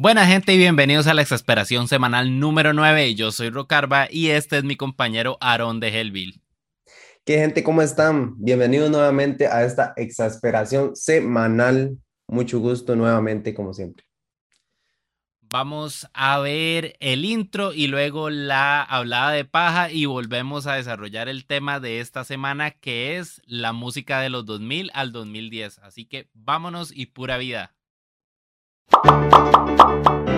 Buena gente y bienvenidos a la exasperación semanal número 9. Yo soy Rocarba y este es mi compañero Aaron de Hellville. ¿Qué gente? ¿Cómo están? Bienvenidos nuevamente a esta exasperación semanal. Mucho gusto nuevamente, como siempre. Vamos a ver el intro y luego la hablada de paja y volvemos a desarrollar el tema de esta semana que es la música de los 2000 al 2010. Así que vámonos y pura vida.「じゃんじゃんじゃん」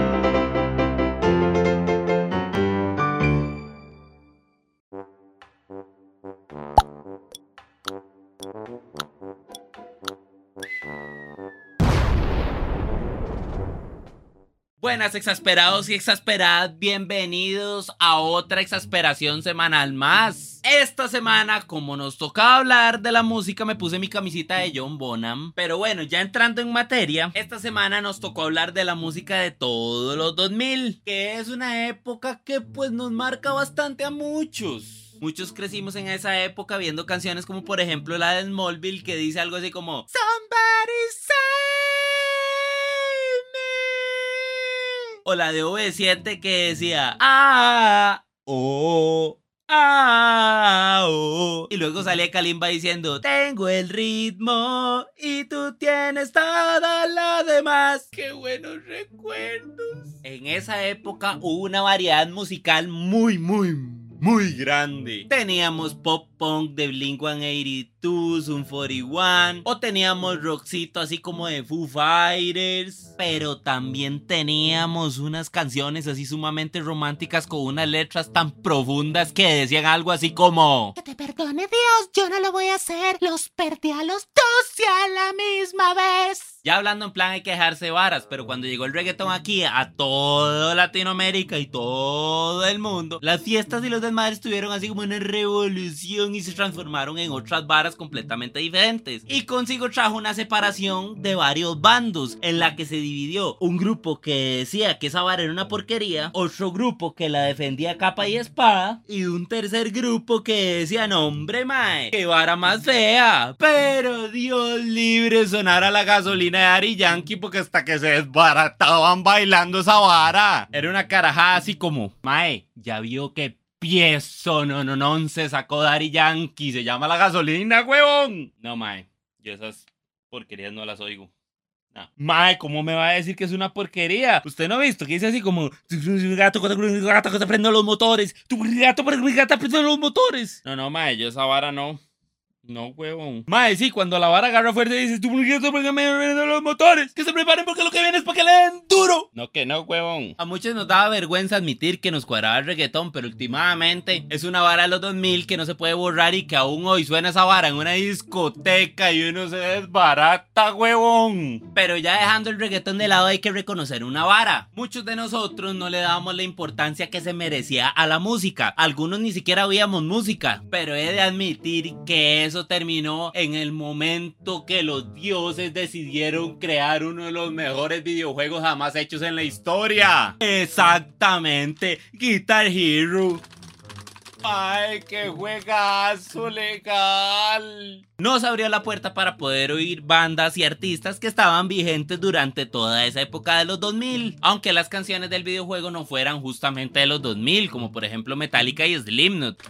Buenas exasperados y exasperadas, bienvenidos a otra exasperación semanal más. Esta semana, como nos tocaba hablar de la música, me puse mi camisita de John Bonham. Pero bueno, ya entrando en materia, esta semana nos tocó hablar de la música de todos los 2000, que es una época que pues nos marca bastante a muchos. Muchos crecimos en esa época viendo canciones como por ejemplo la de Smallville que dice algo así como Somebody O la de V7 que decía ah, oh, ah, oh. Y luego salía Kalimba diciendo Tengo el ritmo y tú tienes toda la demás. Qué buenos recuerdos. En esa época hubo una variedad musical muy, muy, muy grande. Teníamos pop punk de Blink 182, un 41, o teníamos rockcito así como de Foo Fighters, pero también teníamos unas canciones así sumamente románticas con unas letras tan profundas que decían algo así como Que te perdone Dios, yo no lo voy a hacer, los perdí a los dos y a la misma vez. Ya hablando en plan hay que dejarse varas, pero cuando llegó el reggaetón aquí a toda Latinoamérica y todo el mundo, las fiestas y los desmadres tuvieron así como una revolución y se transformaron en otras varas completamente diferentes. Y consigo trajo una separación de varios bandos en la que se dividió un grupo que decía que esa vara era una porquería, otro grupo que la defendía capa y espada y un tercer grupo que decía, no hombre mae, qué vara más fea. Pero Dios libre sonara la gasolina de Ari Yankee porque hasta que se desbarataban bailando esa vara. Era una carajada así como, mae, ya vio que piezo no no no se sacó Dari Yankee, se llama la gasolina, huevón. No, mae, yo esas porquerías no las oigo. No. Mae, ¿cómo me va a decir que es una porquería? Usted no ha visto que dice así como gato, gato, gato, gato, prendo los motores. Tu gato, gato, prendo los motores. No, no, mae, yo esa vara no. No, huevón. Mae, sí, cuando la vara agarra fuerte dices, tú, ¿por qué me los motores? Que se preparen porque lo que viene es para que le den duro. No, que no, huevón. A muchos nos daba vergüenza admitir que nos cuadraba el reggaetón, pero últimamente es una vara de los 2000 que no se puede borrar y que aún hoy suena esa vara en una discoteca y uno se desbarata, huevón. Pero ya dejando el reggaetón de lado hay que reconocer una vara. Muchos de nosotros no le dábamos la importancia que se merecía a la música. Algunos ni siquiera oíamos música, pero he de admitir que eso terminó en el momento que los dioses decidieron crear uno de los mejores videojuegos jamás hechos en la historia. Exactamente, Guitar Hero. ¡Ay, qué juegazo legal! Nos abrió la puerta para poder oír bandas y artistas que estaban vigentes durante toda esa época de los 2000, aunque las canciones del videojuego no fueran justamente de los 2000, como por ejemplo Metallica y Slipknot.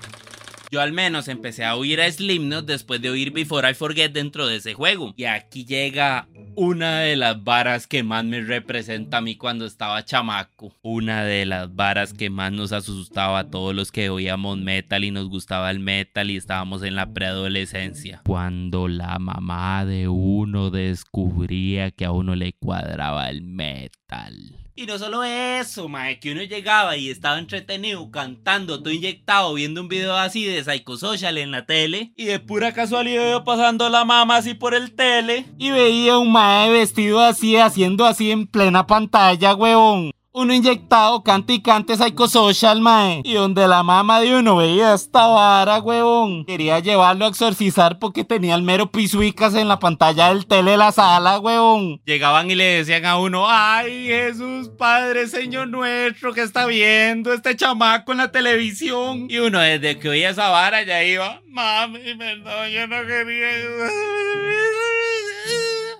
Yo al menos empecé a oír a Slipknot después de oír Before I Forget dentro de ese juego. Y aquí llega una de las varas que más me representa a mí cuando estaba chamaco. Una de las varas que más nos asustaba a todos los que oíamos metal y nos gustaba el metal y estábamos en la preadolescencia. Cuando la mamá de uno descubría que a uno le cuadraba el metal. Y no solo eso, mae, que uno llegaba y estaba entretenido cantando, todo inyectado, viendo un video así de Psychosocial en la tele. Y de pura casualidad iba pasando la mamá así por el tele. Y veía un mae vestido así, haciendo así en plena pantalla, huevón. Uno inyectado, cante y cante Social, mae. Y donde la mamá de uno veía esta vara, huevón. Quería llevarlo a exorcizar porque tenía el mero pisuicas en la pantalla del tele de la sala, huevón. Llegaban y le decían a uno, ay Jesús, Padre, Señor nuestro, que está viendo este chamaco en la televisión. Y uno desde que oía esa vara ya iba, mami, perdón, yo no quería...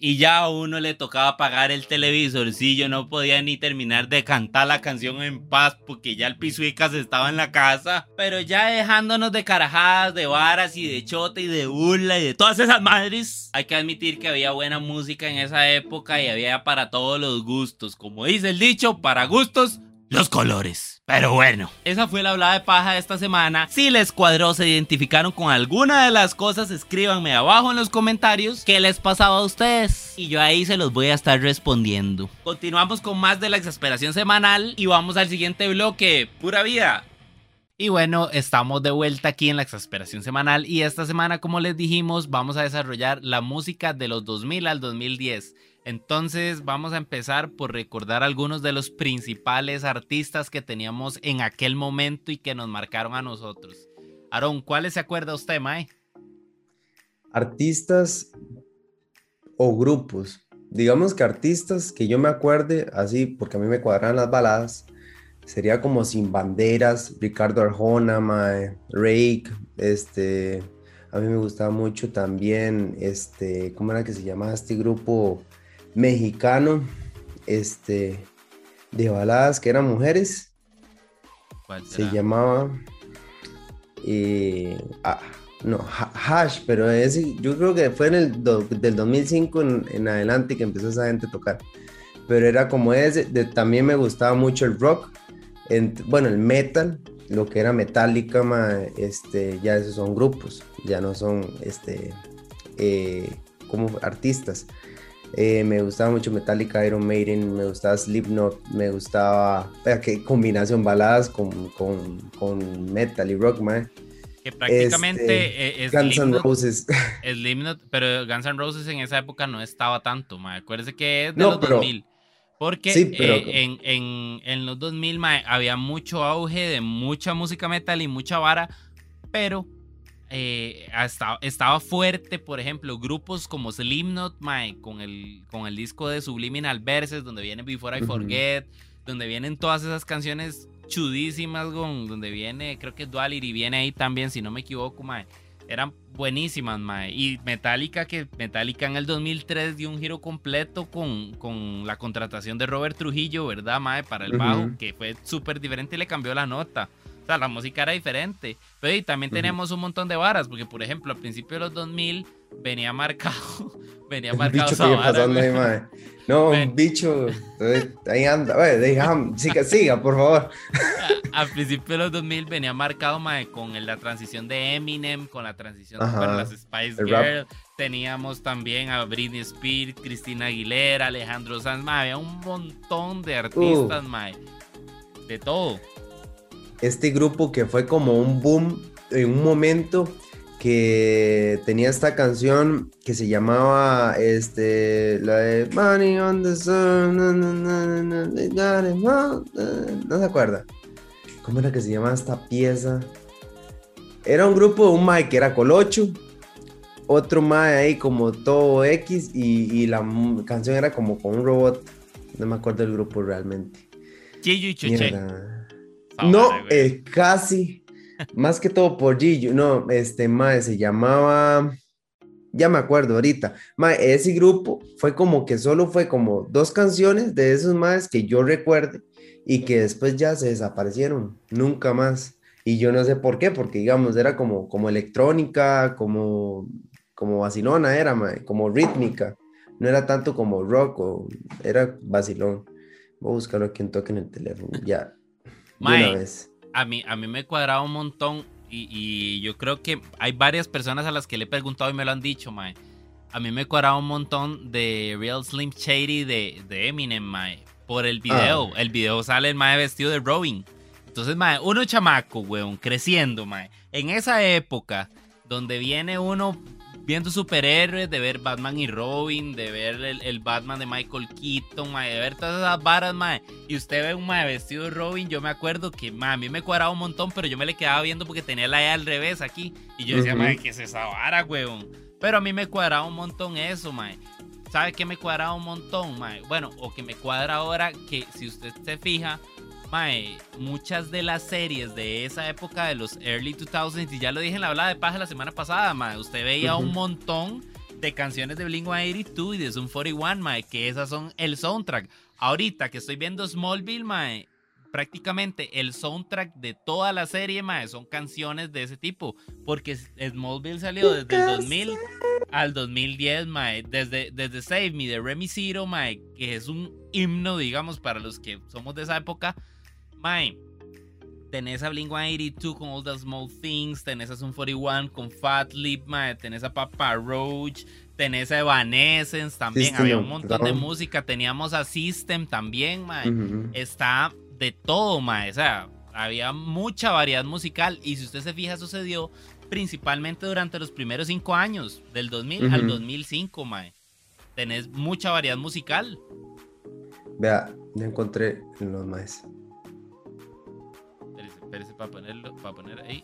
y ya a uno le tocaba pagar el televisor. Sí, yo no podía ni terminar de cantar la canción en paz porque ya el pisuicas estaba en la casa. Pero ya dejándonos de carajadas, de varas y de chota y de burla y de todas esas madres, hay que admitir que había buena música en esa época y había para todos los gustos. Como dice el dicho, para gustos los colores. Pero bueno, esa fue la hablada de paja de esta semana. Si les cuadró, se identificaron con alguna de las cosas, escríbanme abajo en los comentarios qué les pasaba a ustedes. Y yo ahí se los voy a estar respondiendo. Continuamos con más de la exasperación semanal y vamos al siguiente bloque. Pura vida. Y bueno, estamos de vuelta aquí en la exasperación semanal y esta semana, como les dijimos, vamos a desarrollar la música de los 2000 al 2010. Entonces vamos a empezar por recordar algunos de los principales artistas que teníamos en aquel momento y que nos marcaron a nosotros. Aaron, ¿cuáles se acuerda usted, Mae? Artistas o grupos. Digamos que artistas que yo me acuerde, así, porque a mí me cuadran las baladas, sería como Sin Banderas, Ricardo Arjona, Mae, Rake, este, a mí me gustaba mucho también, este, ¿cómo era que se llamaba este grupo? Mexicano este, de baladas que eran mujeres. Se llamaba. Eh, ah, no, Hash, pero ese, yo creo que fue en el del 2005 en, adelante que empezó esa gente a tocar. Pero era como ese, también me gustaba mucho el rock, bueno, el metal, lo que era Metallica, este, ya esos son grupos, ya no son este, eh, como artistas. Eh, me gustaba mucho Metallica, Iron Maiden, me gustaba Slipknot, me gustaba. Qué combinación baladas con, con, con metal y rock, man. Que prácticamente este, es Guns N' Roses. Slipknot, pero Guns N' Roses en esa época no estaba tanto, man. Acuérdese que es de los 2000. Porque eh, en, en, en, los 2000 man, había mucho auge de mucha música metal y mucha vara, pero eh, estaba, fuerte, por ejemplo, grupos como Slipknot, con el, con el disco de Subliminal Verses, donde viene Before I Forget, donde vienen todas esas canciones chudísimas, donde viene, creo que Duality viene ahí también, si no me equivoco, eran buenísimas, mae. Y Metallica, que Metallica en el 2003 dio un giro completo con, con la contratación de Robert Trujillo, ¿verdad, mae? Para el bajo, que fue súper diferente y le cambió la nota la música era diferente. Pero y también tenemos un montón de varas, porque por ejemplo, a principios de los 2000 venía marcado, venía marcado No, un bicho, ahí anda, siga, siga, por favor. A, principios de los 2000 venía marcado mae, con la transición de Eminem, con la transición de las Spice Girls. Teníamos también a Britney Spears, Cristina Aguilera, Alejandro Sanz, había un montón de artistas, uh. de todo este grupo que fue como un boom en un momento que tenía esta canción que se llamaba este la de Money on the Sun no, se acuerda cómo era que se llamaba esta pieza era un grupo un Mike que era Colocho otro Mae ahí como todo X y, la canción era como con un robot no me acuerdo del grupo realmente Chiyo y Chuche no, eh, casi. Más que todo por Gillo. No, este, mae, se llamaba. Ya me acuerdo ahorita. Mae, ese grupo fue como que solo fue como dos canciones de esos maes que yo recuerde y que después ya se desaparecieron. Nunca más. Y yo no sé por qué, porque digamos, era como, como electrónica, como, como vacilona era, mae, como rítmica. No era tanto como rock o era vacilón. Voy a buscarlo aquí en toque en el teléfono. Ya, a mí, a mí me cuadraba un montón y, yo creo que hay varias personas a las que le he preguntado y me lo han dicho, mae. A mí me cuadraba un montón de Real Slim Shady de, de Eminem, mae. Por el video. Ah. El video sale el mae vestido de Robin. Entonces, mae, uno chamaco, weón, creciendo, mae. En esa época, donde viene uno viendo superhéroes, de ver Batman y Robin, de ver el, Batman de Michael Keaton, de ver todas esas varas, mae. Y usted ve un mae vestido de Robin, yo me acuerdo que a mí me cuadraba un montón, pero yo me le quedaba viendo porque tenía la E al revés aquí. Y yo decía, mae, ¿qué es esa vara, weón? Pero a mí me cuadraba un montón eso, mae. ¿Sabe qué me cuadraba un montón, mae? Bueno, o que me cuadra ahora que si usted se fija, Mae, muchas de las series de esa época de los early 2000s, y ya lo dije en la hablada de paja la semana pasada, mae, usted veía un montón de canciones de Blink-182 y de Zoom 41, mae, que esas son el soundtrack. Ahorita que estoy viendo Smallville, mae, prácticamente el soundtrack de toda la serie, mae, son canciones de ese tipo. Porque Smallville salió desde el 2000 al 2010, mae. Desde, desde Save Me de Remy Zero, mae, que es un himno, digamos, para los que somos de esa época. Mae, tenés a Blink-182 con All the Small Things, tenés a Zoom 41 con Fat Lip, mae, tenés a Papa Roach, tenés a Evanescence también, System había un montón de música, teníamos a System también, mae. Está de todo, mae, o sea, había mucha variedad musical y si usted se fija sucedió principalmente durante los primeros cinco años, del 2000 al Ujú. 2005, mae. Tenés mucha variedad musical. Vea, ya encontré los más. Espérese, para ponerlo, para poner ahí.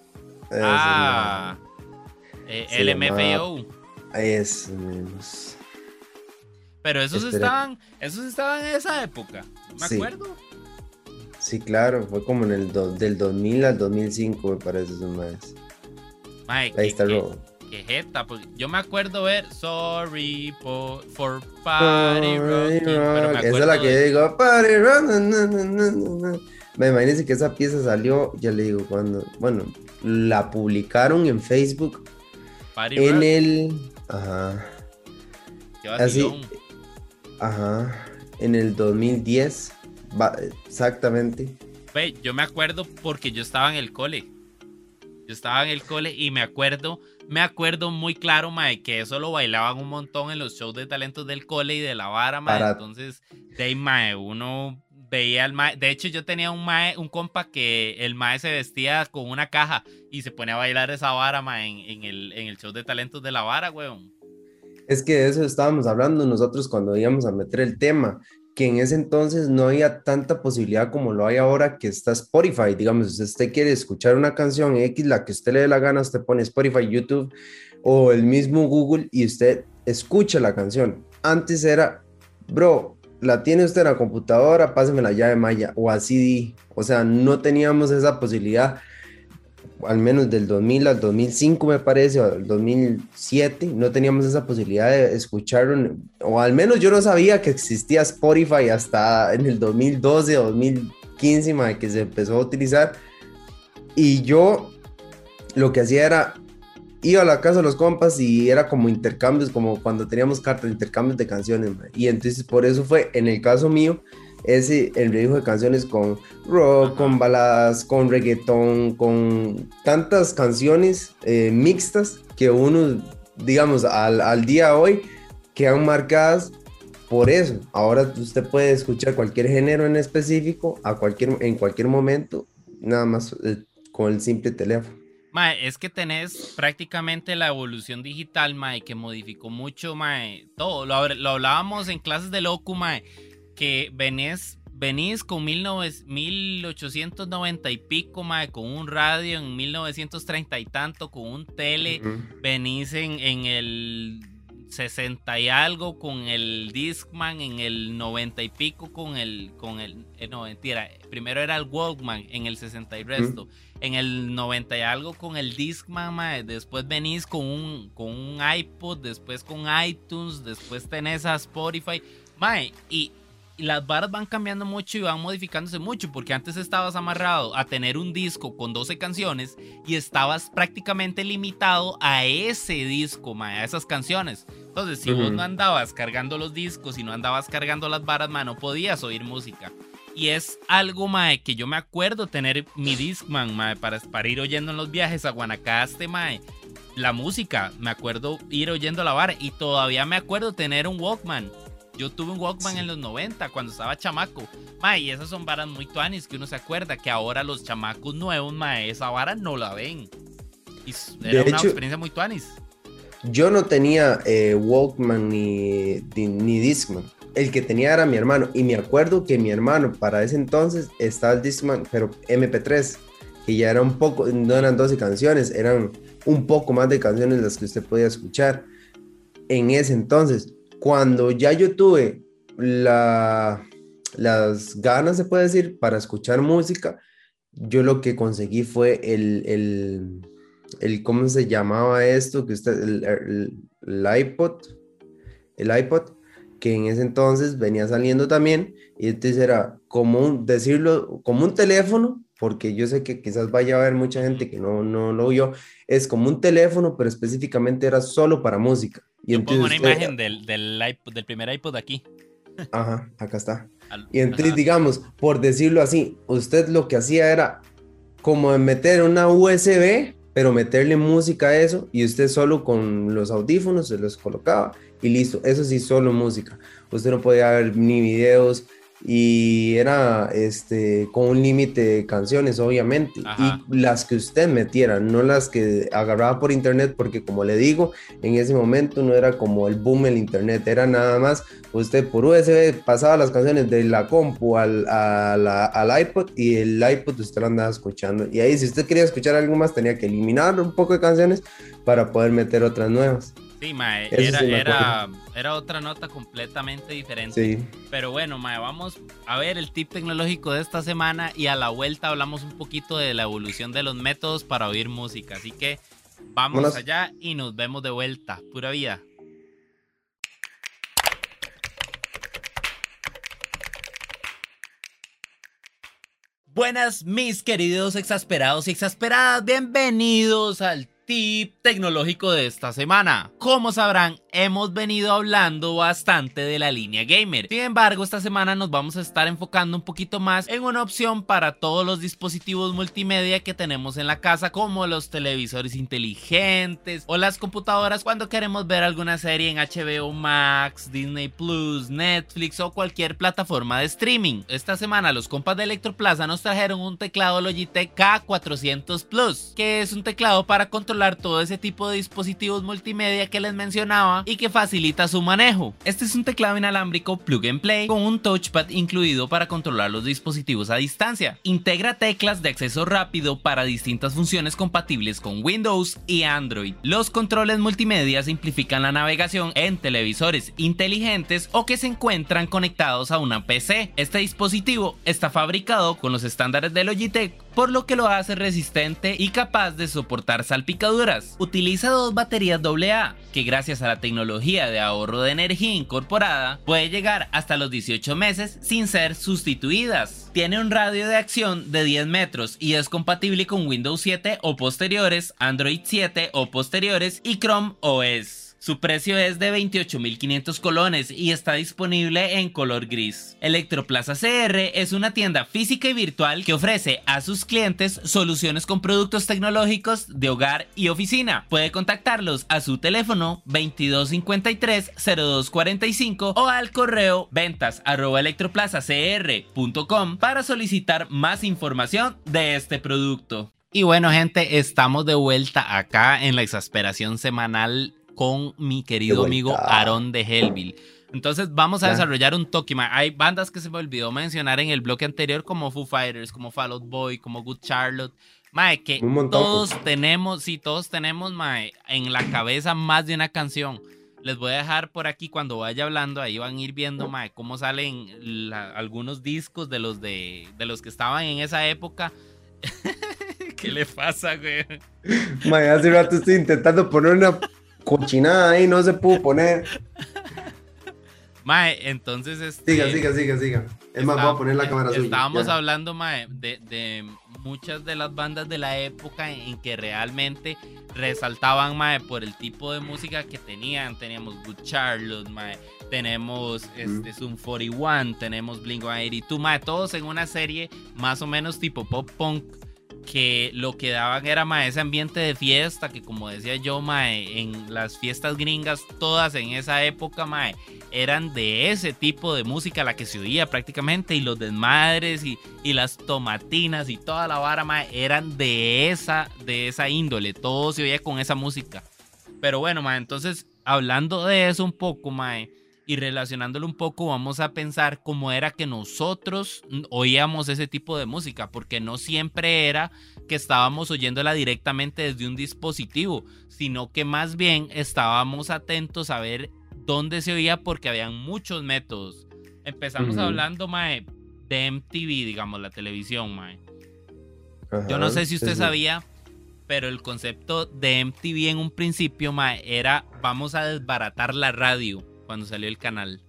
Ah, eh, LMFAO. Ahí es. menos. Pero esos Espera. estaban, esos estaban en esa época. No me Sí. acuerdo. Sí, claro, fue como en el do- del 2000 al 2005, me parece, esos más. Ahí está el qué- robo. qué jeta, porque yo me acuerdo ver Sorry for, for Party pero me Esa es la que de- digo, Party Rock, na, na, na. Me imagínense que esa pieza salió, ya le digo, cuando, bueno, la publicaron en Facebook Party en el, ajá, qué así, ajá, en el 2010, va- exactamente. Ve, yo me acuerdo porque yo estaba en el cole. Yo estaba en el cole y me acuerdo, me acuerdo muy claro, mae, que eso lo bailaban un montón en los shows de talentos del cole y de la vara, mae. Para- Entonces, de ahí, mae, uno veía al mae. De hecho, yo tenía un mae, un compa que el mae se vestía con una caja y se ponía a bailar esa vara, mae, en, en el, en el show de talentos de la vara, weón. Es que de eso estábamos hablando nosotros cuando íbamos a meter el tema, que en ese entonces no había tanta posibilidad como lo hay ahora que está Spotify. Digamos, si usted quiere escuchar una canción X, la que usted le dé la gana, usted pone Spotify, YouTube o el mismo Google y usted escucha la canción. Antes era, bro, la tiene usted en la computadora, páseme la llave Maya o así. O sea, no teníamos esa posibilidad al menos del 2000 al 2005 me parece, o al 2007, no teníamos esa posibilidad de escuchar, un- o al menos yo no sabía que existía Spotify hasta en el 2012 o 2015, mae, que se empezó a utilizar. Y yo lo que hacía era, iba a la casa de los compas y era como intercambios, como cuando teníamos cartas, intercambios de canciones, mae. Y entonces por eso fue, en el caso mío, ese el redijo de canciones con rock, Ajá. con baladas, con reggaetón, con tantas canciones eh, mixtas que uno, digamos, al, al día de hoy quedan marcadas por eso. Ahora usted puede escuchar cualquier género en específico a cualquier, en cualquier momento, nada más eh, con el simple teléfono. Mae, es que tenés prácticamente la evolución digital, mae, que modificó mucho, mae, todo. Lo, hab- lo hablábamos en clases de loco, mae, que venís, venís con 19 1890 y pico, mae, con un radio en 1930 y tanto, con un tele, venís en, en el 60 y algo con el Discman, en el 90 y pico con el, con el, eh, no, mentira, primero era el Walkman en el 60 y resto, en el 90 y algo con el Discman, mae, después venís con un, con un iPod, después con iTunes, después tenés a Spotify, mae, y, y las barras van cambiando mucho y van modificándose mucho, porque antes estabas amarrado a tener un disco con 12 canciones y estabas prácticamente limitado a ese disco, mae, a esas canciones. Entonces, si vos Ujú. no andabas cargando los discos y no andabas cargando las varas, mae, no podías oír música. Y es algo, mae, que yo me acuerdo tener mi Discman, mae, para, para ir oyendo en los viajes a Guanacaste, mae. La música, me acuerdo ir oyendo la vara y todavía me acuerdo tener un Walkman. Yo tuve un Walkman Sí. en los 90 cuando estaba chamaco. Mae, y esas son varas muy tuanis que uno se acuerda que ahora los chamacos nuevos, mae, esa vara no la ven. Y s- De era una hecho- experiencia muy tuanis. Yo no tenía eh, Walkman ni, ni, ni Discman. El que tenía era mi hermano. Y me acuerdo que mi hermano para ese entonces estaba el Discman, pero MP3, que ya era un poco, no eran 12 canciones, eran un poco más de canciones las que usted podía escuchar. En ese entonces, cuando ya yo tuve la, las ganas, se puede decir, para escuchar música, yo lo que conseguí fue el, el, el ¿cómo se llamaba esto? Que usted, el, el- el iPod, el iPod, que en ese entonces venía saliendo también, y entonces era como un, decirlo, como un teléfono, porque yo sé que quizás vaya a haber mucha gente que no, no lo oyó, es como un teléfono, pero específicamente era solo para música. Y yo pongo una imagen del, del, iPod, del primer iPod aquí. Ajá, acá está. Y entonces, digamos, por decirlo así, usted lo que hacía era como meter una USB, pero meterle música a eso, y usted solo con los audífonos se los colocaba y listo. Eso sí, solo música. Usted no podía ver ni videos, y era este con un límite de canciones obviamente y las que usted metiera no las que agarraba por internet porque como le digo en ese momento no era como el boom el internet era nada más usted por USB pasaba las canciones de la compu al, al iPod y el iPod usted lo andaba escuchando y ahí si usted quería escuchar algo más tenía que eliminar un poco de canciones para poder meter otras nuevas Sí, mae, era, era, otra nota completamente diferente. Sí. Pero bueno, mae, vamos a ver el tip tecnológico de esta semana y a la vuelta hablamos un poquito de la evolución de los métodos para oír música. Así que vamos allá y nos vemos de vuelta. Pura vida. Buenas, mis queridos exasperados y exasperadas. Bienvenidos al tip tecnológico de esta semana. Como sabrán, hemos venido hablando bastante de la línea gamer. Sin embargo, esta semana nos vamos a estar enfocando un poquito más en una opción para todos los dispositivos multimedia que tenemos en la casa, como los televisores inteligentes o las computadoras cuando queremos ver alguna serie en HBO Max, Disney Plus, Netflix o cualquier plataforma de streaming. Esta semana los compas de Electroplaza nos trajeron un teclado Logitech K400 Plus, que es un teclado para controlar todo ese tipo de dispositivos multimedia que les mencionaba y que facilita su manejo. Este es un teclado inalámbrico plug and play con un touchpad incluido para controlar los dispositivos a distancia. Integra teclas de acceso rápido para distintas funciones compatibles con Windows y Android. Los controles multimedia simplifican la navegación en televisores inteligentes o que se encuentran conectados a una PC. Este dispositivo está fabricado con los estándares de Logitech por lo que lo hace resistente y capaz de soportar salpicaduras. Utiliza dos baterías AA, que gracias a la tecnología de ahorro de energía incorporada, puede llegar hasta los 18 meses sin ser sustituidas. Tiene un radio de acción de 10 metros y es compatible con Windows 7 o posteriores, Android 7 o posteriores y Chrome OS. Su precio es de 28.500 colones y está disponible en color gris. Electroplaza CR es una tienda física y virtual que ofrece a sus clientes soluciones con productos tecnológicos de hogar y oficina. Puede contactarlos a su teléfono 2253-0245 o al correo ventas para solicitar más información de este producto. Y bueno gente, estamos de vuelta acá en la exasperación semanal con mi querido amigo Aaron de Hellville. Entonces vamos a desarrollar un toque. Hay bandas que se me olvidó mencionar en el bloque anterior como Foo Fighters, como Fall Out Boy, como Good Charlotte. Mae, que todos tenemos, sí, todos tenemos, mae, en la cabeza más de una canción. Les voy a dejar por aquí cuando vaya hablando, ahí van a ir viendo, mae, cómo salen algunos discos de los de, de los que estaban en esa época. ¿Qué le pasa, güey? Mae, hace rato estoy intentando poner una cochinada ahí no se pudo poner. Mae, entonces este, Siga, siga, siga, siga. Es más, voy a poner la cámara Estábamos hablando, mae, de, muchas de las bandas de la época en que realmente resaltaban, mae, por el tipo de música que tenían. Teníamos Good Charlotte, mae. Tenemos este, Zoom 41, tenemos Blink 182, mae, todos en una serie más o menos tipo pop punk que lo que daban era mae, ese ambiente de fiesta que como decía yo mae, en las fiestas gringas todas en esa época mae, eran de ese tipo de música la que se oía prácticamente y los desmadres y, y las tomatinas y toda la vara mae, eran de esa de esa índole todo se oía con esa música. Pero bueno mae, entonces hablando de eso un poco mae y relacionándolo un poco vamos a pensar cómo era que nosotros oíamos ese tipo de música, porque no siempre era que estábamos oyéndola directamente desde un dispositivo, sino que más bien estábamos atentos a ver dónde se oía porque habían muchos métodos. Empezamos hablando, Mae, de MTV, digamos, la televisión, Mae. Yo no sé si usted sabía pero el concepto de MTV en un principio, mae, era vamos a desbaratar la radio cuando salió el canal.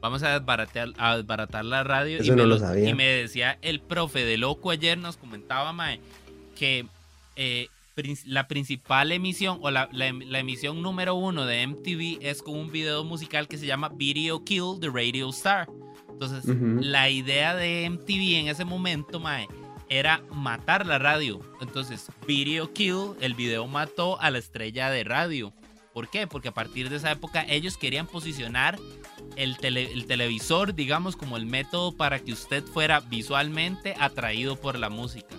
Vamos a desbaratar, a desbaratar la radio. Eso y, me no lo sabía. y me decía el profe de loco ayer, nos comentaba, mae, que eh, la principal emisión o la, la em- la emisión número uno de MTV es con un video musical que se llama Video Kill the Radio Star. Entonces, la idea de MTV en ese momento, mae, era matar la radio. Entonces, Video Kill, el video mató a la estrella de radio. ¿Por qué? Porque a partir de esa época ellos querían posicionar el, tele- el televisor, digamos, como el método para que usted fuera visualmente atraído por la música.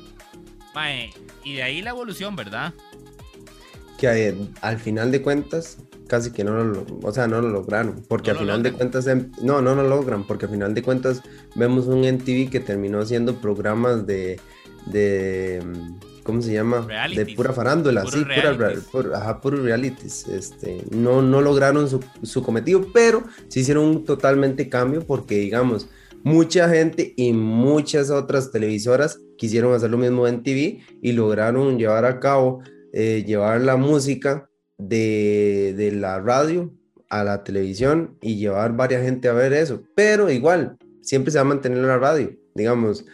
Mae, y de ahí la evolución, ¿verdad? que eh, al final de cuentas casi que no lo, o sea, no lo lograron, porque No al final de cuentas, em- no, no lo logran, porque al final de cuentas vemos un NTV que terminó haciendo programas de, de ¿cómo se llama? De pura farándula, Puros sí, pura, ajá, puros realities, este, no, no lograron su, su cometido, pero sí hicieron un totalmente cambio, porque digamos, mucha gente y muchas otras televisoras quisieron hacer lo mismo en TV y lograron llevar a cabo, eh, llevar la música de, de la radio a la televisión y llevar varias gente a ver eso. Pero igual, siempre se va a mantener la radio, digamos.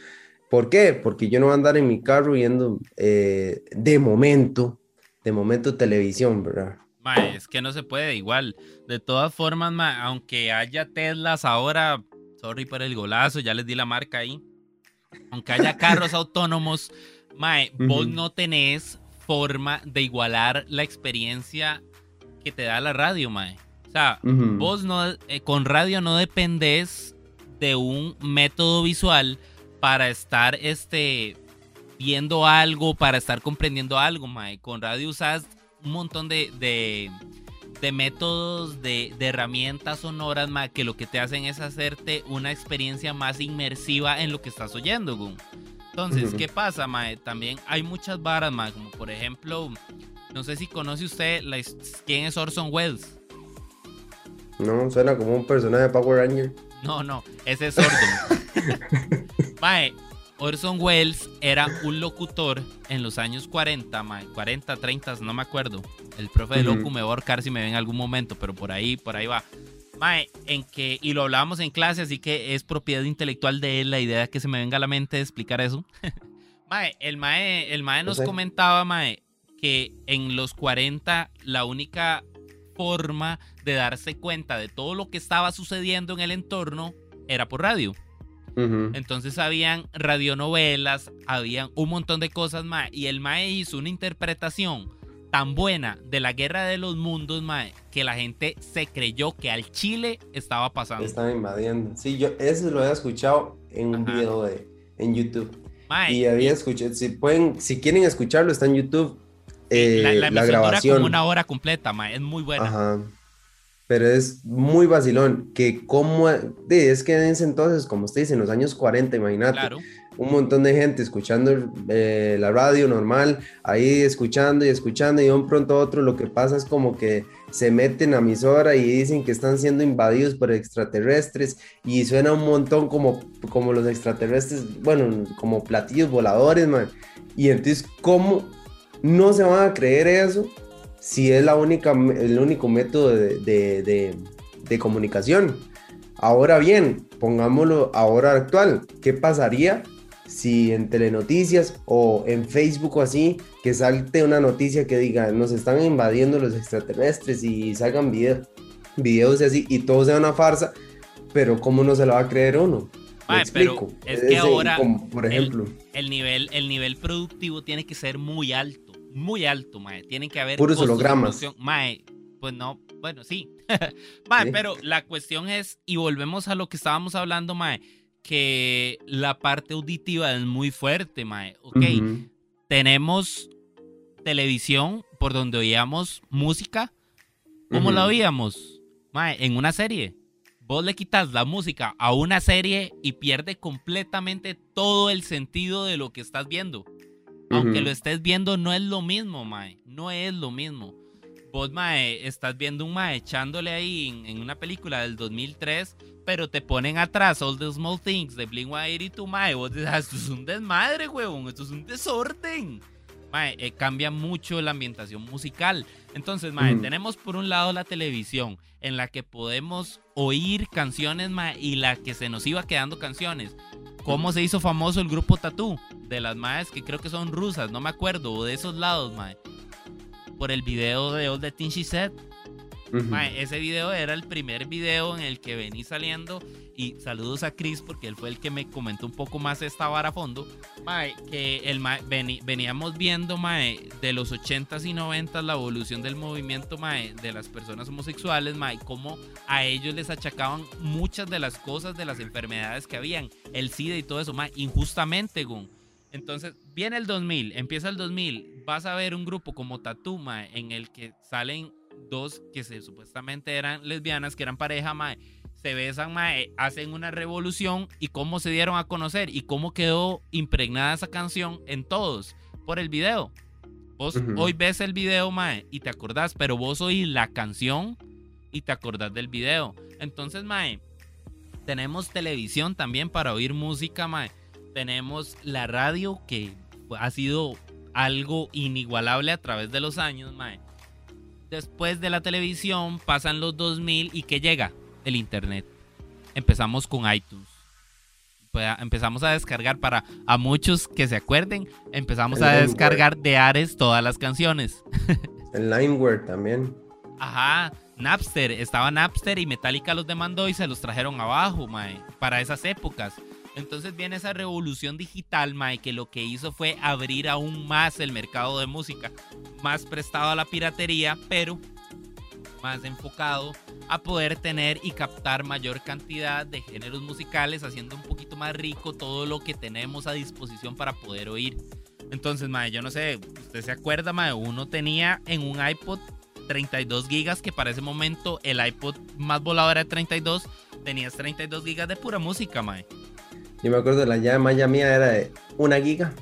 ¿Por qué? Porque yo no voy a andar en mi carro viendo eh, de momento, de momento televisión, ¿verdad? Mae, es que no se puede igual. De todas formas, mae, aunque haya Teslas ahora, sorry por el golazo, ya les di la marca ahí. Aunque haya carros autónomos, mae, vos Ujú. no tenés forma de igualar la experiencia que te da la radio, mae. O sea, Ujú. vos no, eh, con radio no dependés de un método visual para estar este, viendo algo, para estar comprendiendo algo, mae. Con radio usas un montón de, de, de métodos, de, de herramientas sonoras, mae, que lo que te hacen es hacerte una experiencia más inmersiva en lo que estás oyendo, gun. Entonces. ¿qué pasa, mae? También hay muchas varas, mae, como por ejemplo, no sé si conoce usted la quién es Orson Welles. No, suena como un personaje de Power Ranger. No, no, ese es Orson. mae, Orson Welles era un locutor en los años 40, mae, 40, 30, no me acuerdo. El profe de loco me va a ahorcar si me ve en algún momento, pero por ahí, por ahí va. Mae, en que, y lo hablábamos en clase, así que es propiedad intelectual de él la idea que se me venga a la mente de explicar eso. mae, el mae, el mae No nos sé. comentaba, mae, que en los 40 la única forma de darse cuenta de todo lo que estaba sucediendo en el entorno era por radio. Entonces habían radionovelas, habían un montón de cosas más. Y el Mae hizo una interpretación tan buena de la guerra de los mundos, Mae, que la gente se creyó que al Chile estaba pasando. Están invadiendo. Sí, yo eso lo había escuchado en un Ajá. video de, en YouTube. Mae, Y había escuchado, si pueden, si quieren escucharlo, está en YouTube. eh, la, la la, emisión dura grabación. como una hora completa, Mae, es muy buena. Ajá. Pero es muy vacilón. Que como, es que en ese entonces, como usted dice, en los años 40, imagínate, Claro. un montón de gente escuchando eh, la radio normal, ahí escuchando y escuchando, y de un pronto a otro lo que pasa es como que se meten a emisora y dicen que están siendo invadidos por extraterrestres y suena un montón como, como los extraterrestres, bueno, como platillos voladores, man. Y entonces, ¿cómo no se van a creer eso si es la única, el único método de, de- de- de comunicación? Ahora bien, pongámoslo ahora actual, ¿qué pasaría si en telenoticias o en Facebook o así, que salte una noticia que diga, nos están invadiendo los extraterrestres y salgan video- videos y así, y todo sea una farsa, pero ¿cómo no se lo va a creer uno? ¿Me Mae, pero es que ahora como, por el- ejemplo, El nivel, el nivel productivo tiene que ser muy alto, muy alto, Mae. Tienen que haber Puros hologramas. Mae, pues no, bueno, sí. mae, Sí. pero la cuestión es, y volvemos a lo que estábamos hablando, Mae, que la parte auditiva es muy fuerte, Mae. Ok, tenemos televisión por donde oíamos música. ¿Cómo la oíamos? Mae, en una serie. Vos le quitas la música a una serie y pierde completamente todo el sentido de lo que estás viendo. Aunque lo estés viendo, no es lo mismo, Mae. No es lo mismo. Vos, Mae, estás viendo un Mae echándole ahí en, en una película del 2003, pero te ponen atrás All the Small Things de Blink 182, Mae. Vos dices, "Ah, esto es un desmadre, huevón. Esto es un desorden. mae, eh, cambia mucho la ambientación musical. Entonces, mae, tenemos por un lado la televisión, en la que podemos oír canciones, mae, y la que se nos iba quedando canciones. ¿Cómo se hizo famoso el grupo Tatú? De las maes que creo que son rusas, no me acuerdo, o de esos lados, mae. Por el video de All the Things She Said. Ujú. Mae, ese video era el primer video en el que vení saliendo. Y saludos a Chris porque él fue el que me comentó un poco más esta vara a fondo. Mae, que el mae- veni- veníamos viendo, mae, de los 80s y 90s la evolución del movimiento, mae, de las personas homosexuales, mae, cómo a ellos les achacaban muchas de las cosas de las enfermedades que habían, el SIDA y todo eso, mae, injustamente, gun. Entonces, viene el 2000, empieza el 2000, vas a ver un grupo como Tatuma en el que salen dos que se, supuestamente eran lesbianas, que eran pareja, mae, se besan, mae, hacen una revolución y cómo se dieron a conocer y cómo quedó impregnada esa canción en todos por el video. Vos hoy ves el video, mae, y te acordás, pero vos oís la canción y te acordás del video. Entonces, mae, tenemos televisión también para oír música, mae. Tenemos la radio que ha sido algo inigualable a través de los años, mae. Después de la televisión pasan los 2000 y ¿qué llega? El internet. Empezamos con iTunes. Empezamos a descargar para a muchos que se acuerden, empezamos El a Limeware. descargar de Ares todas las canciones. El Limeware también. Ajá, Napster, estaba Napster y Metallica los demandó y se los trajeron abajo, mae, para esas épocas. Entonces viene esa revolución digital, mae, que lo que hizo fue abrir aún más el mercado de música, más prestado a la piratería, pero más enfocado a poder tener y captar mayor cantidad de géneros musicales, haciendo un poquito más rico todo lo que tenemos a disposición para poder oír. Entonces, mae, yo no sé, usted se acuerda, mae, uno tenía en un iPod 32 gigas, que para ese momento el iPod más volador era de 32, tenías 32 gigas de pura música, mae. Yo me acuerdo de la llave maya mía era de una giga.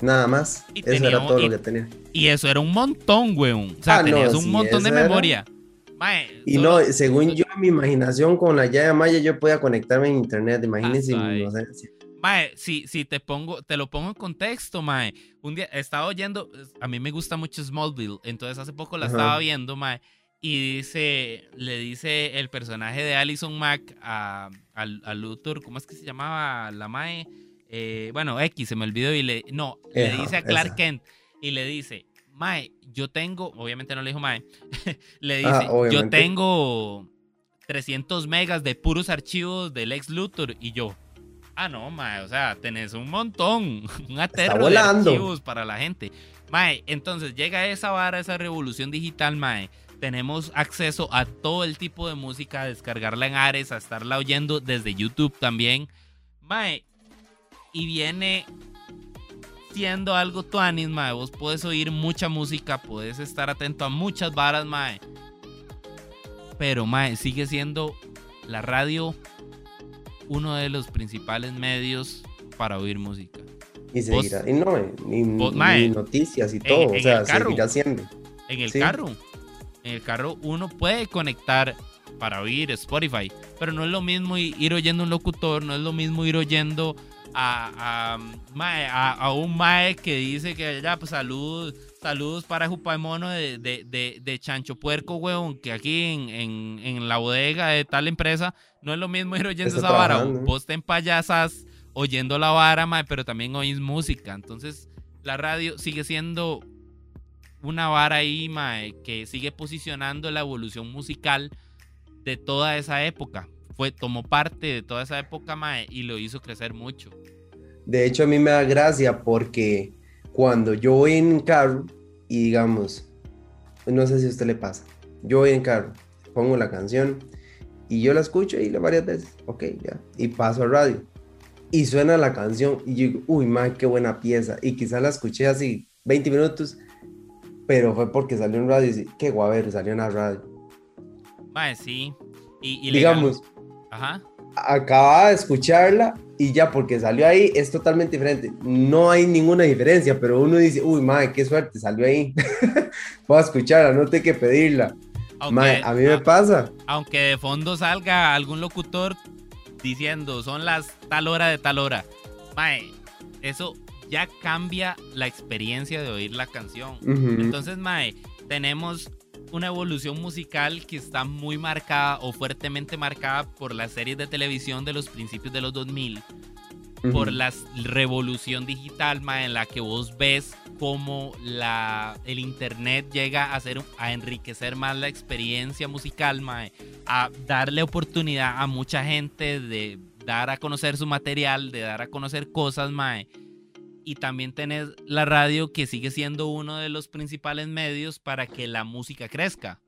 Nada más. Y Eso era todo y- lo que tenía. Y eso era un montón, weón. O sea, Ah, no, tenías un sí, montón de memoria. Mae, Y no, según yo, en mi imaginación con la llave maya, yo podía conectarme en internet. Imagínense mi inocencia. Mae, si, si te pongo, te lo pongo en contexto, mae. Un día estaba oyendo, a mí me gusta mucho Smallville, entonces hace poco la Ajá. estaba viendo, mae. Y dice, le dice el personaje de Alison Mack a, al- a Luthor, ¿cómo es que se llamaba la mae? Eh, bueno, X, se me olvidó y le, no, le dice a Clark esa. Kent y le dice, mae, yo tengo, obviamente no le dijo mae, le dice, Ah, yo obviamente. tengo 300 megas de puros archivos del ex Luthor y yo, Ah, no, mae, o sea, tenés un montón, un aterro de archivos para la gente. Mae, entonces llega esa vara, esa revolución digital, mae. Tenemos acceso a todo el tipo de música, a descargarla en Ares, a estarla oyendo desde YouTube también. Mae, y viene siendo algo tuanis, mae. Vos puedes oír mucha música, puedes estar atento a muchas varas, mae. Pero, mae, sigue siendo la radio uno de los principales medios para oír música. Y seguirá. Y no, ni, vos, noticias y en- todo. en o sea, seguirá siendo. En el Sí. carro. En el carro uno puede conectar para oír Spotify, pero no es lo mismo ir oyendo un locutor, no es lo mismo ir oyendo a, a, a un mae que dice que ya, pues salud, saludos para Jupaimono de, de, de, de Chancho Puerco, weón, que aquí en, en, en la bodega de tal empresa, no es lo mismo ir oyendo esa vara, vos te empayasas oyendo la vara, mae, pero también oís música, entonces la radio sigue siendo una vara ahí, mae, que sigue posicionando la evolución musical de toda esa época. Fue, tomó parte de toda esa época, mae, y lo hizo crecer mucho. De hecho, a mí me da gracia porque cuando yo voy en carro y digamos, no sé si a usted le pasa, yo voy en carro, pongo la canción y yo la escucho y varias veces, ok, ya, y paso al radio y suena la canción y yo digo, uy, madre, qué buena pieza, y quizás la escuché así 20 minutos, pero fue porque salió en radio y qué guaver, salió en la radio. Mae, sí. Y, y digamos, Ajá. acababa de escucharla y ya porque salió ahí es totalmente diferente. No hay ninguna diferencia, pero uno dice, uy, madre, qué suerte, salió ahí. Voy a escucharla, no tengo que pedirla. Aunque, a mí me pasa. aunque de fondo salga algún locutor diciendo son las tal hora de tal hora. Mae, eso ya cambia la experiencia de oír la canción. Entonces, Mae, tenemos una evolución musical que está muy marcada o fuertemente marcada por las series de televisión de los principios de los 2000, por la revolución digital, Mae, en la que vos ves cómo la, el internet llega a, hacer, a enriquecer más la experiencia musical, Mae, a darle oportunidad a mucha gente de dar a conocer su material, de dar a conocer cosas, Mae y también tenés la radio que sigue siendo uno de los principales medios para que la música crezca.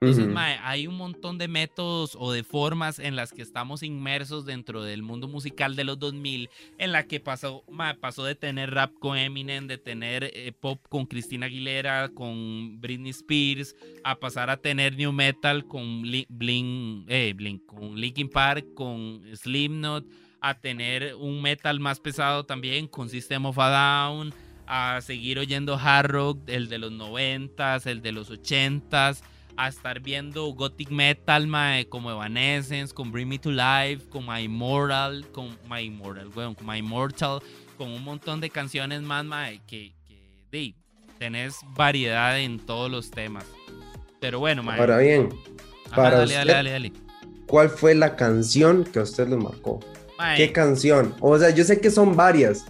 Entonces, mae, hay un montón de métodos o de formas en las que estamos inmersos dentro del mundo musical de los 2000, en la que pasó, mae, pasó de tener rap con Eminem, de tener eh, pop con Christina Aguilera, con Britney Spears, a pasar a tener new metal con Li- Blink, eh, Blink, con Linkin Park, con Slipknot, a tener un metal más pesado también con System of a Down, a seguir oyendo hard rock, el de los 90s, el de los 80s, a estar viendo gothic metal mae, como Evanescence, con Bring Me to Life, con My Immortal, con My Immortal, weón, con My Immortal, con un montón de canciones más mae, que, que di, tenés variedad en todos los temas. Pero bueno, mae. Ahora bien, Ajá, para dale, usted- dale, dale. ¿cuál fue la canción que a usted lo marcó? Mae, ¿Qué canción? O sea, yo sé que son varias,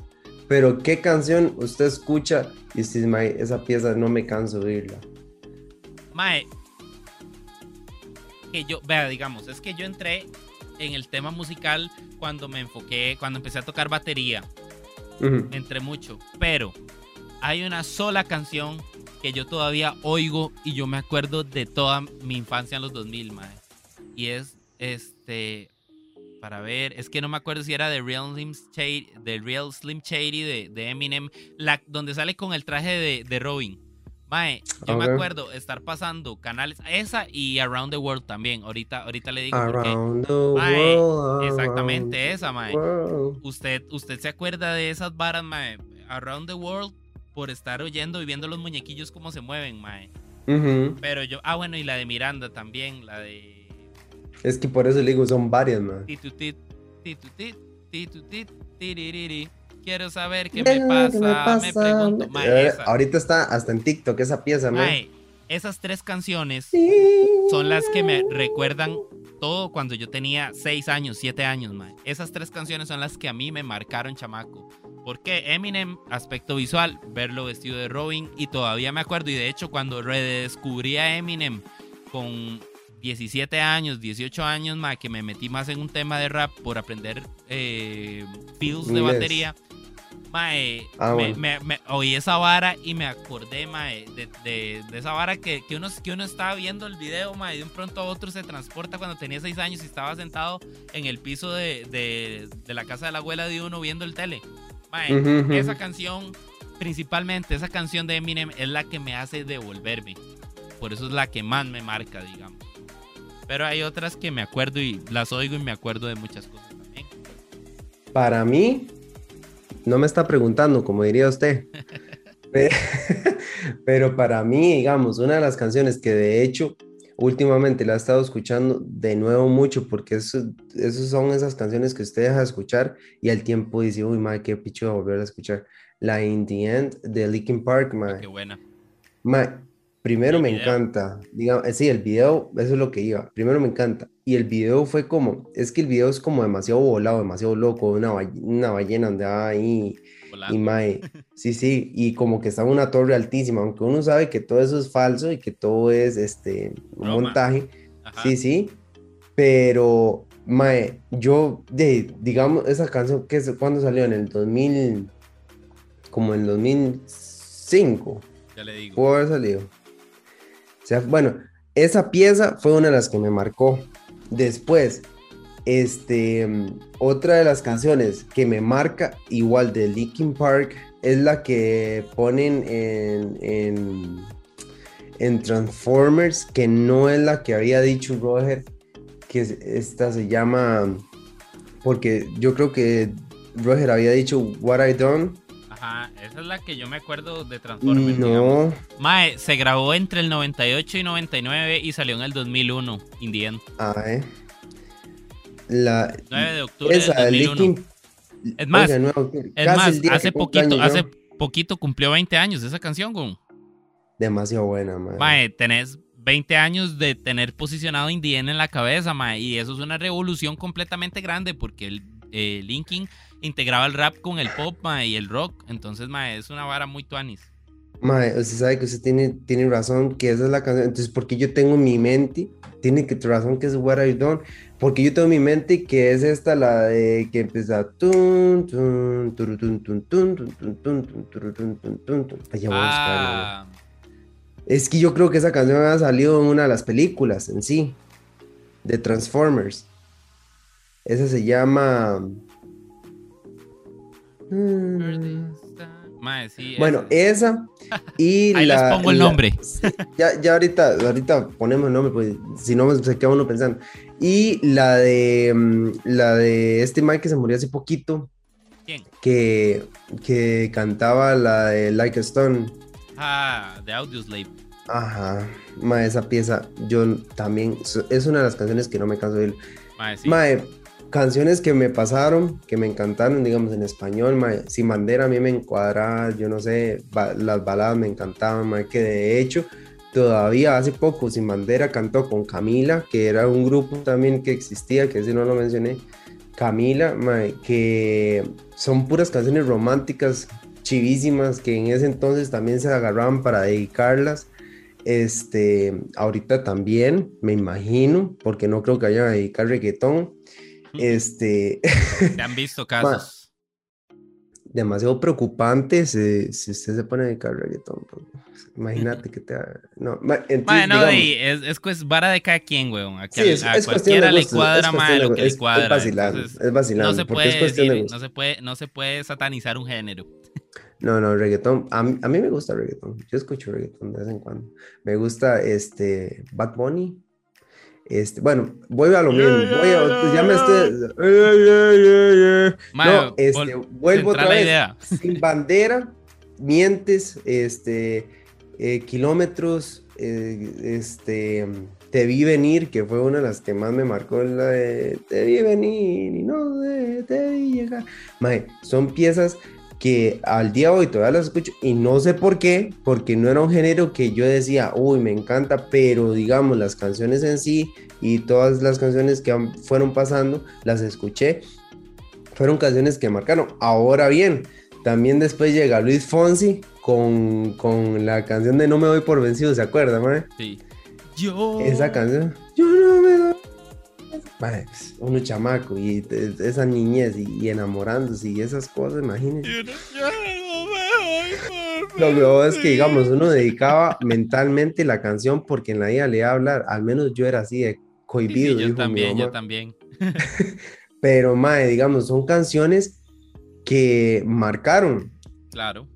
pero ¿qué canción usted escucha y dice, "Mae, esa pieza no me canso de oírla? Mae, que yo, vea, digamos, es que yo entré en el tema musical cuando me enfoqué, cuando empecé a tocar batería, Ujú. entre mucho, pero hay una sola canción que yo todavía oigo y yo me acuerdo de toda mi infancia en los 2000, mae. Y es, este, para ver, es que no me acuerdo si era de Real Slim Shady, de Real Slim Shady de, de Eminem, la, donde sale con el traje de, de Robin. Mae, yo me acuerdo estar pasando canales, esa y Around the World también. Ahorita, ahorita le digo por qué. Around Mae, world, Exactamente esa, mae. Usted, usted se acuerda de esas varas, mae, Around the World, por estar oyendo y viendo los muñequillos cómo se mueven, mae. Pero yo, ah, bueno, y la de Miranda también, la de Es que por eso le digo, son varias, man. Quiero saber qué ¿Qué me pasa, me pregunto, Eh, Ahorita está hasta en TikTok esa pieza, mae, esas tres canciones son las que me recuerdan todo cuando yo tenía 6 años, 7 años, mae. Esas tres canciones son las que a mí me marcaron, chamaco. Porque Eminem, aspecto visual, verlo vestido de Robin, y todavía me acuerdo, y de hecho cuando redescubrí a Eminem con 17 años, 18 años, mae, que me metí más en un tema de rap por aprender eh, feels de batería, mae, Ah, me- bueno. me- me- oí esa vara y me acordé, mae, de, de- de esa vara que, que, uno, que uno estaba viendo el video, mae, y de un pronto a otro se transporta cuando tenía 6 años y estaba sentado en el piso de, de- de la casa de la abuela de uno viendo el tele. Mae, Ujú, ujú. esa canción, principalmente esa canción de Eminem, es la que me hace devolverme. Por eso es la que más me marca, digamos. Pero hay otras que me acuerdo y las oigo y me acuerdo de muchas cosas también. Para mí, no me está preguntando, como diría usted. Pe- Pero para mí, digamos, una de las canciones que de hecho últimamente la he estado escuchando de nuevo mucho, porque eso, esos son esas canciones que usted deja de escuchar y al tiempo dice, uy, madre, qué picho volver a escuchar. La In the End de Linkin Park, madre. Qué buena. Ma, primero me video. encanta, digamos, eh, sí, el video, eso es lo que iba, primero me encanta, y el video fue como, es que el video es como demasiado volado, demasiado loco, una, una ballena andaba ahí, y mae, sí, sí, y como que está en una torre altísima, aunque uno sabe que todo eso es falso y que todo es, este, un montaje, Ajá. sí, sí, pero, mae, yo, de, digamos, esa canción, que ¿cuándo salió? En el 2000, como en el 2005, Ya le digo. pudo haber salido. O sea, bueno, esa pieza fue una de las que me marcó. Después, este, otra de las canciones que me marca, igual de Linkin Park, es la que ponen en, en, Transformers, que no es la que había dicho Roger, que es- esta se llama, porque yo creo que Roger había dicho What I Done. Ajá, esa es la que yo me acuerdo de Transformers. digamos. no, Mae, se grabó entre el 98 y 99 y salió en el 2001, Indien. ah, eh. La, 9 de octubre Esa de del 2001. Linkin, Es más, Oiga, Es más, hace poquito, hace poquito cumplió 20 años esa canción. Demasiado buena, mae. Mae, tenés 20 años de tener posicionado Indien en la cabeza, mae, y eso es una revolución completamente grande porque el eh, Linkin integraba el rap con el pop, mae, y el rock. Entonces, mae, es una vara muy tuanis. Mae, usted sabe que usted tiene, tiene razón, que esa es la canción. Entonces, porque yo tengo en mi mente, tiene que razón que es What Are You Done, porque yo tengo en mi mente que es esta la de que empieza. Ah, Es que yo creo que esa canción ha salido en una de las películas en sí, de Transformers. Esa se llama. Mae, sí. Bueno, esa. esa y Ahí les la. pongo el la- nombre. Ya, ya ahorita, ahorita ponemos el nombre, pues si no se queda uno pensando. Y la de mm, la de este Mike que se murió hace poquito, ¿Quién? que, que cantaba la de Like a Stone. Ah, de Audioslave. Ajá, ma, esa pieza, yo también, es una de las canciones que no me canso de oír. Mae, sí. Mae, canciones que me pasaron, que me encantaron, digamos, en español, mae. Sin bandera a mí me encuadraba, yo no sé, las baladas me encantaban, que de hecho, todavía hace poco Sin bandera cantó con Camila, que era un grupo también que existía, que si no lo mencioné, Camila, que son puras canciones románticas, chivísimas, que en ese entonces también se agarraban para dedicarlas. Este, ahorita también, me imagino, porque no creo que vayan a dedicar reggaetón. Este, han visto casos. demasiado preocupante si, si usted se pone a dedicar reggaetón. pues, imagínate que te... No, entonces, Mae, no, digamos, es, es pues vara de cada quien, weón. A, Sí, es- a es cualquiera le cuadra, es cuestión lo que le es- es cuadra. vacilando, Entonces, es no se puede es decir- no se puede, no se puede satanizar un género. No, no, reggaetón. A mí, a mí me gusta reggaetón. Yo escucho reggaetón de vez en cuando. Me gusta este Bad Bunny. Este, bueno, voy a lo mismo. Voy a, ya me estoy. No, este, vuelvo otra vez. idea. Sin bandera, mientes, este, eh, kilómetros, eh, este, te vi venir, que fue una de las que más me marcó, la de te vi venir y no de- te vi llegar. Mae, son piezas que al día de hoy todavía las escucho y no sé por qué, porque no era un género que yo decía, uy, me encanta, pero digamos, las canciones en sí y todas las canciones que fueron pasando, las escuché, fueron canciones que marcaron. Ahora bien, también después llega Luis Fonsi con, con la canción de No me doy por vencido, ¿se acuerda, mae? Sí. Yo. Esa canción, yo. Mae, uno chamaco y te- esa niñez y, y enamorándose y esas cosas, imagínense. Yo yo Lo que pasa es que, digamos, uno dedicaba mentalmente la canción porque en la vida le iba a hablar, al menos yo era así de Sí, sí, cohibido. yo dijo mi también, yo también. Pero, mae, digamos, son canciones que marcaron Claro.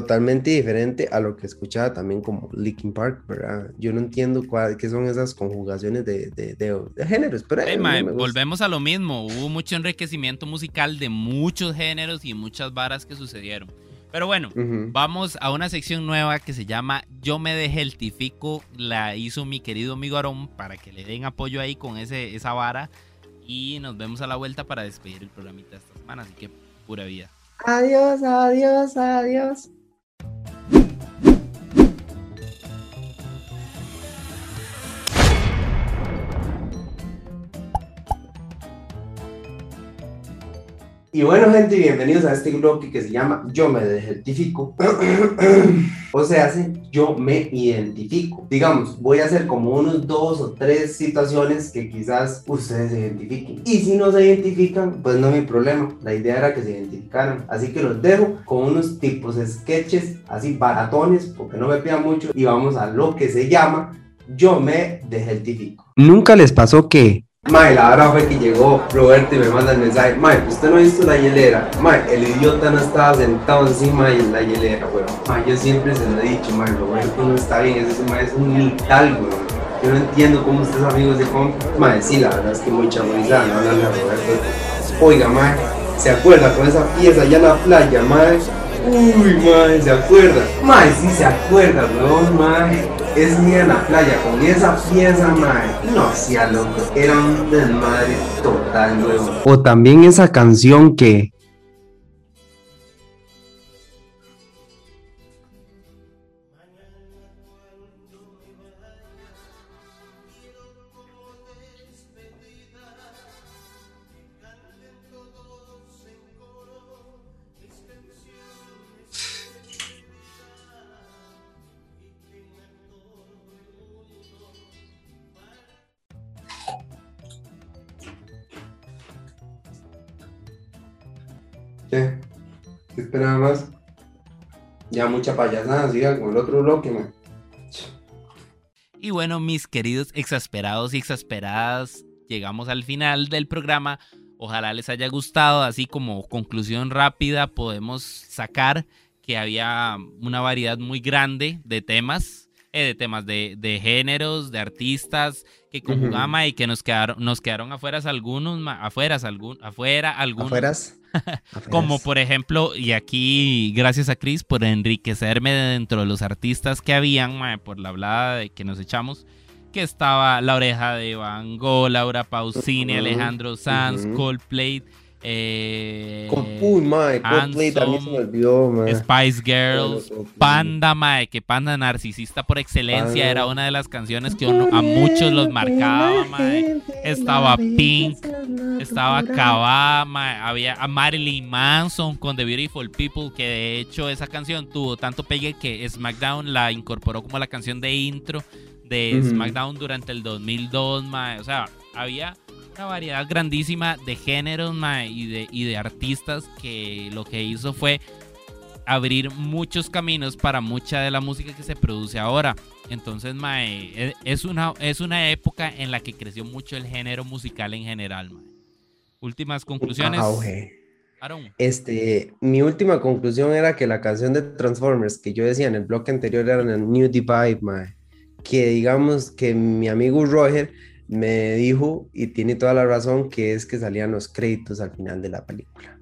Totalmente diferente a lo que escuchaba también como Linkin Park, ¿verdad? Yo no entiendo cuál, qué son esas conjugaciones de, de, de- de géneros, pero mae, volvemos a lo mismo. Hubo mucho enriquecimiento musical de muchos géneros y muchas varas que sucedieron. Pero bueno, vamos a una sección nueva que se llama Yo me dejeltifico. La hizo mi querido amigo Aarón para que le den apoyo ahí con ese, esa vara. Y nos vemos a la vuelta para despedir el programita de esta semana. Así que pura vida. Adiós, adiós, adiós. Y bueno, gente, bienvenidos a este bloque que se llama Yo me identifico. o sea, hace yo me identifico. Digamos, voy a hacer como unos dos o tres situaciones que quizás ustedes se identifiquen. Y si no se identifican, pues no hay problema. La idea era que se identificaran. Así que los dejo con unos tipos sketches, así baratones, porque no me pidan mucho. Y vamos a lo que se llama Yo me identifico. ¿Nunca les pasó que Mae, la hora fue que llegó Roberto y me manda el mensaje. Mae, usted no ha visto la hielera. Mae, el idiota no estaba sentado encima de la hielera, weón. Mae, yo siempre se lo he dicho, mae, Roberto no está bien. Ese mae es un militar, weón. Yo no entiendo cómo ustedes amigos de comp. Mae, sí, la verdad es que muy chaburizada no hablarle a Roberto. Oiga, mae, ¿se acuerda con esa pieza allá en la playa, mae? Uy, mae, ¿se acuerda? Mae, sí se acuerda, weón, mae. Ese día en la playa con esa pieza, mae, no hacía loco, era un desmadre total nuevo. O también esa canción que ¿Qué esperaba más? Ya mucha payasada, siga con el otro bloque, man. Y bueno, mis queridos exasperados y exasperadas, llegamos al final del programa. Ojalá les haya gustado, así como conclusión rápida podemos sacar que había una variedad muy grande de temas, eh, de temas de, de, géneros, de artistas que conjugaban uh -huh. y que nos quedaron, nos quedaron afuera algunos, afuera, algún, afuera algunos. ¿Afueras? Como por ejemplo, y aquí gracias a Chris por enriquecerme dentro de los artistas que habían, mae, por la hablada de que nos echamos, que estaba La Oreja de Van Gogh, Laura Pausini, uh -huh. Alejandro Sanz, uh -huh. Coldplay. Eh, Uy, mae, Coldplay también se me olvidó, mae. Spice Girls, Panda, mae, que Panda narcisista por excelencia Panda. era una de las canciones que uno, a muchos los marcaba, mae. Estaba Pink, estaba mae, había a Marilyn Manson con The Beautiful People, que de hecho esa canción tuvo tanto pegue que SmackDown la incorporó como la canción de intro de uh -huh. SmackDown durante el 2002, mae. O sea, había una variedad grandísima de géneros y, de, y de artistas que lo que hizo fue abrir muchos caminos para mucha de la música que se produce ahora. Entonces, mae, e, es una, es una época en la que creció mucho el género musical en general. Mae. Últimas conclusiones. Auge. Este, mi última conclusión era que la canción de Transformers que yo decía en el bloque anterior era el New Divide, mae. Que digamos que mi amigo Roger me dijo, y tiene toda la razón, que es que salían los créditos al final de la película.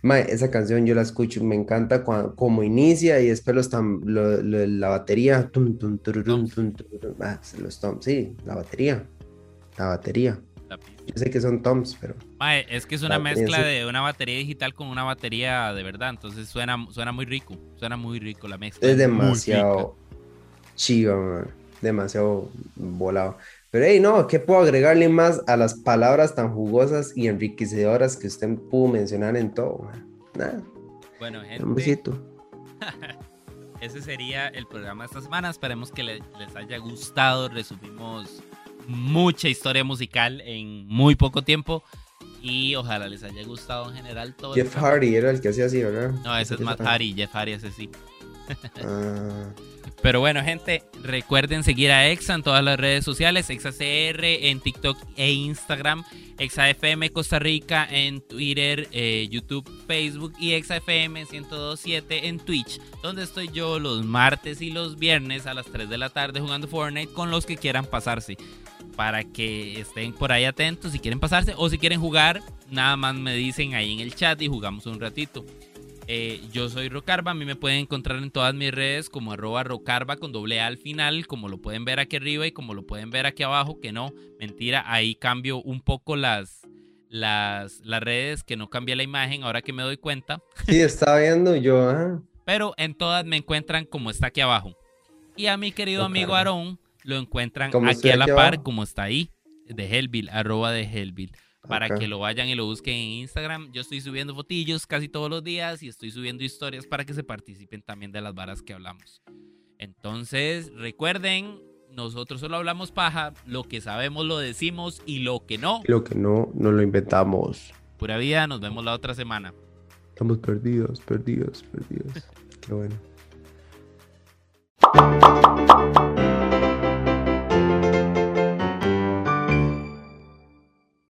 Mae, esa canción yo la escucho, me encanta cuando, como inicia y después los tam, lo, lo, la batería. Tum, tum, tururum, tum, tururum, ah, los toms, sí, la batería. La batería. Yo sé que son toms, pero. Mae, es que es una mezcla de una batería digital con una batería de verdad, entonces suena, suena muy rico. Suena muy rico la mezcla. Es demasiado chiva, man. Demasiado volado. Pero hey, no, ¿qué puedo agregarle más a las palabras tan jugosas y enriquecedoras que usted pudo mencionar en todo? Man? Nada. Bueno, gente. Un besito. Ese sería el programa de esta semana. Esperemos que les, les haya gustado. Resumimos mucha historia musical en muy poco tiempo. Y ojalá les haya gustado en general todo. Jeff Hardy era el que hacía así, ¿verdad? No, ese es Matt Hardy. Jeff Hardy, ese sí. Pero bueno, gente, recuerden seguir a EXA en todas las redes sociales, EXACR en TikTok e Instagram, EXAFM Costa Rica en Twitter, eh, YouTube, Facebook y EXAFM 1027 en Twitch, donde estoy yo los martes y los viernes a las 3 de la tarde jugando Fortnite con los que quieran pasarse. Para que estén por ahí atentos si quieren pasarse o si quieren jugar, nada más me dicen ahí en el chat y jugamos un ratito. Eh, yo soy Rocarba, a mí me pueden encontrar en todas mis redes como arroba Rocarba con doble A al final, como lo pueden ver aquí arriba y como lo pueden ver aquí abajo, que no, mentira, ahí cambio un poco las, las, las redes, que no cambié la imagen ahora que me doy cuenta. Sí, estaba viendo yo, ¿eh? Pero en todas me encuentran como está aquí abajo. Y a mi querido Rocarba. amigo Aarón lo encuentran aquí a la par, abajo? como está ahí, de Hellville, arroba de Hellville para que lo vayan y lo busquen en Instagram. Yo estoy subiendo fotillos casi todos los días y estoy subiendo historias para que se participen también de las varas que hablamos. Entonces, recuerden, nosotros solo hablamos paja, lo que sabemos lo decimos y lo que no. Lo que no, no lo inventamos. Pura vida, nos vemos la otra semana. Estamos perdidos, perdidos, perdidos. Qué bueno.